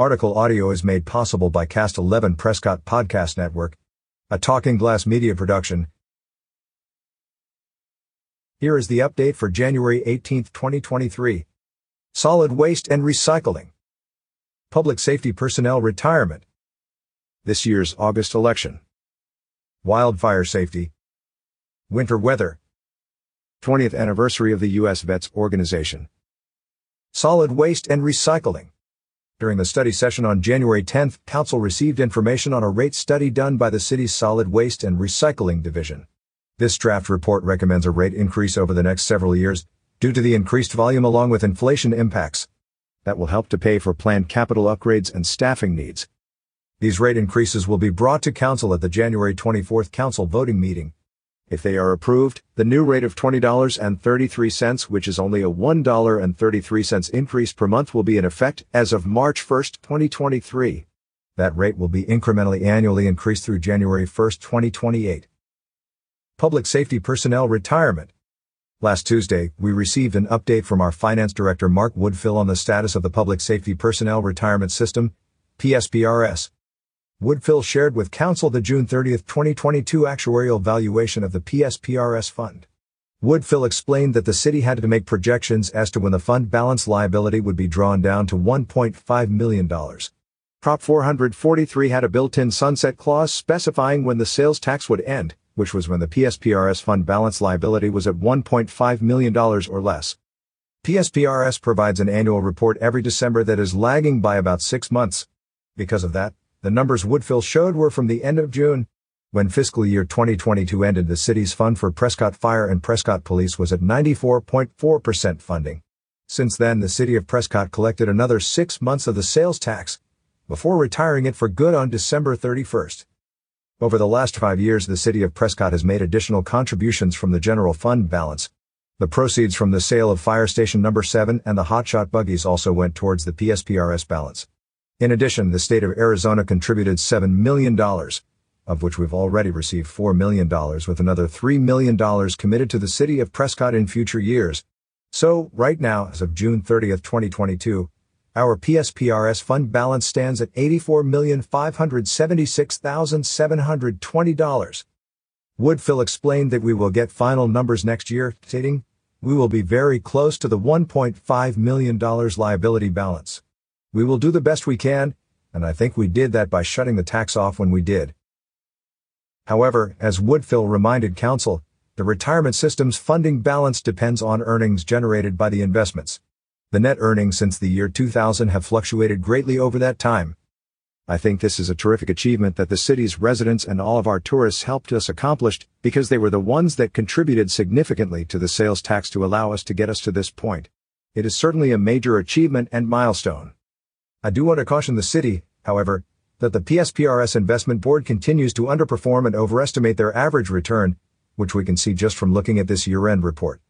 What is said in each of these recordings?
Article audio is made possible by Cast 11 Prescott Podcast Network, a Talking Glass media production. Here is the update for January 18, 2023. Solid waste and recycling. Public safety personnel retirement. This year's August election. Wildfire safety. Winter weather. 20th anniversary of the U.S. Vets Organization. Solid waste and recycling. During the study session on January 10, Council received information on a rate study done by the city's Solid Waste and Recycling Division. This draft report recommends a rate increase over the next several years due to the increased volume along with inflation impacts. That will help to pay for planned capital upgrades and staffing needs. These rate increases will be brought to Council at the January 24th Council voting meeting. If they are approved, the new rate of $20.33, which is only a $1.33 increase per month, will be in effect as of March 1, 2023. That rate will be incrementally annually increased through January 1, 2028. Public Safety Personnel Retirement. Last Tuesday, we received an update from our Finance Director Mark Woodfill on the status of the Public Safety Personnel Retirement System, PSPRS. Woodfill shared with Council the June 30, 2022 actuarial valuation of the PSPRS fund. Woodfill explained that the city had to make projections as to when the fund balance liability would be drawn down to $1.5 million. Prop 443 had a built-in sunset clause specifying when the sales tax would end, which was when the PSPRS fund balance liability was at $1.5 million or less. PSPRS provides an annual report every December that is lagging by about six months. Because of that, the numbers Woodfill showed were from the end of June. When fiscal year 2022 ended, the city's fund for Prescott Fire and Prescott Police was at 94.4% funding. Since then, the city of Prescott collected another six months of the sales tax before retiring it for good on December 31st. Over the last five years, the city of Prescott has made additional contributions from the general fund balance. The proceeds from the sale of Fire Station Number 7 and the Hotshot buggies also went towards the PSPRS balance. In addition, the state of Arizona contributed $7 million, of which we've already received $4 million with another $3 million committed to the city of Prescott in future years. So, right now, as of June 30, 2022, our PSPRS fund balance stands at $84,576,720. Woodfill explained that we will get final numbers next year, stating, we will be very close to the $1.5 million liability balance. We will do the best we can, and I think we did that by shutting the tax off when we did. However, as Woodfill reminded Council, the retirement system's funding balance depends on earnings generated by the investments. The net earnings since the year 2000 have fluctuated greatly over that time. I think this is a terrific achievement that the city's residents and all of our tourists helped us accomplish because they were the ones that contributed significantly to the sales tax to allow us to get us to this point. It is certainly a major achievement and milestone. I do want to caution the city, however, that the PSPRS Investment Board continues to underperform and overestimate their average return, which we can see just from looking at this year-end report.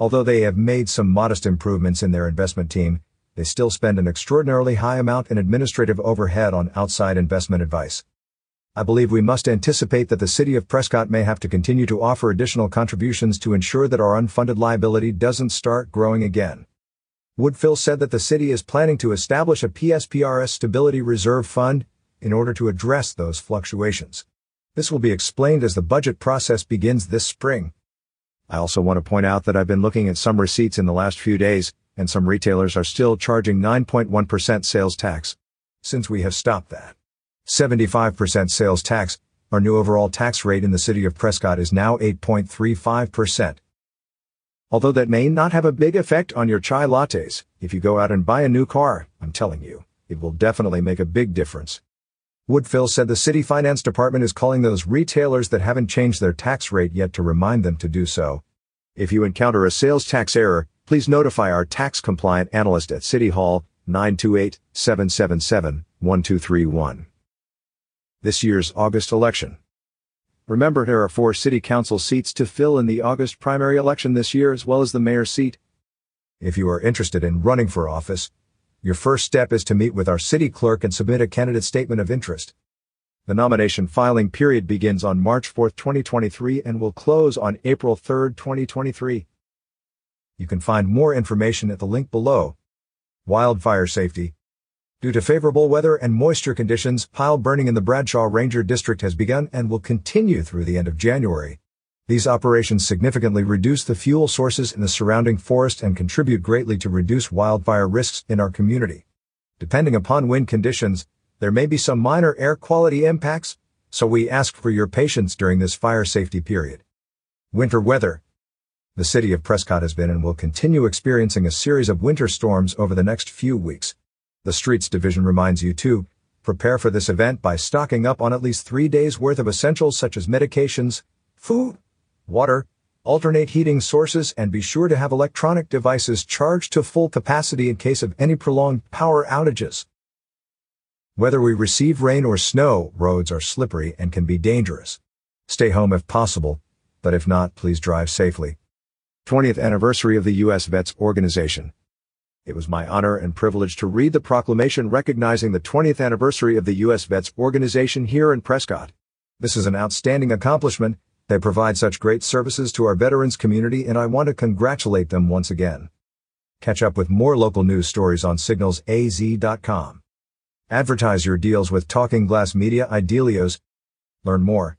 Although they have made some modest improvements in their investment team, they still spend an extraordinarily high amount in administrative overhead on outside investment advice. I believe we must anticipate that the City of Prescott may have to continue to offer additional contributions to ensure that our unfunded liability doesn't start growing again. Woodfill said that the city is planning to establish a PSPRS Stability Reserve Fund in order to address those fluctuations. This will be explained as the budget process begins this spring. I also want to point out that I've been looking at some receipts in the last few days, and some retailers are still charging 9.1% sales tax. Since we have stopped that 75% sales tax, our new overall tax rate in the city of Prescott is now 8.35%. Although that may not have a big effect on your chai lattes, if you go out and buy a new car, I'm telling you, it will definitely make a big difference. Woodfill said the city finance department is calling those retailers that haven't changed their tax rate yet to remind them to do so. If you encounter a sales tax error, please notify our tax compliant analyst at City Hall 928 777 1231. This year's August election. Remember, there are four city council seats to fill in the August primary election this year, as well as the mayor's seat. If you are interested in running for office, your first step is to meet with our city clerk and submit a candidate statement of interest. The nomination filing period begins on March 4, 2023 and will close on April 3, 2023. You can find more information at the link below. Wildfire Safety Due to favorable weather and moisture conditions, pile burning in the Bradshaw Ranger District has begun and will continue through the end of January. These operations significantly reduce the fuel sources in the surrounding forest and contribute greatly to reduce wildfire risks in our community. Depending upon wind conditions, there may be some minor air quality impacts, so we ask for your patience during this fire safety period. Winter weather. The city of Prescott has been and will continue experiencing a series of winter storms over the next few weeks. The Streets Division reminds you to prepare for this event by stocking up on at least three days worth of essentials such as medications, food, water, alternate heating sources, and be sure to have electronic devices charged to full capacity in case of any prolonged power outages. Whether we receive rain or snow, roads are slippery and can be dangerous. Stay home if possible, but if not, please drive safely. 20th anniversary of the U.S. Vets Organization. It was my honor and privilege to read the proclamation recognizing the 20th anniversary of the U.S. Vets Organization here in Prescott. This is an outstanding accomplishment. They provide such great services to our veterans community and I want to congratulate them once again. Catch up with more local news stories on signalsaz.com. Advertise your deals with Talking Glass Media Idealios. Learn more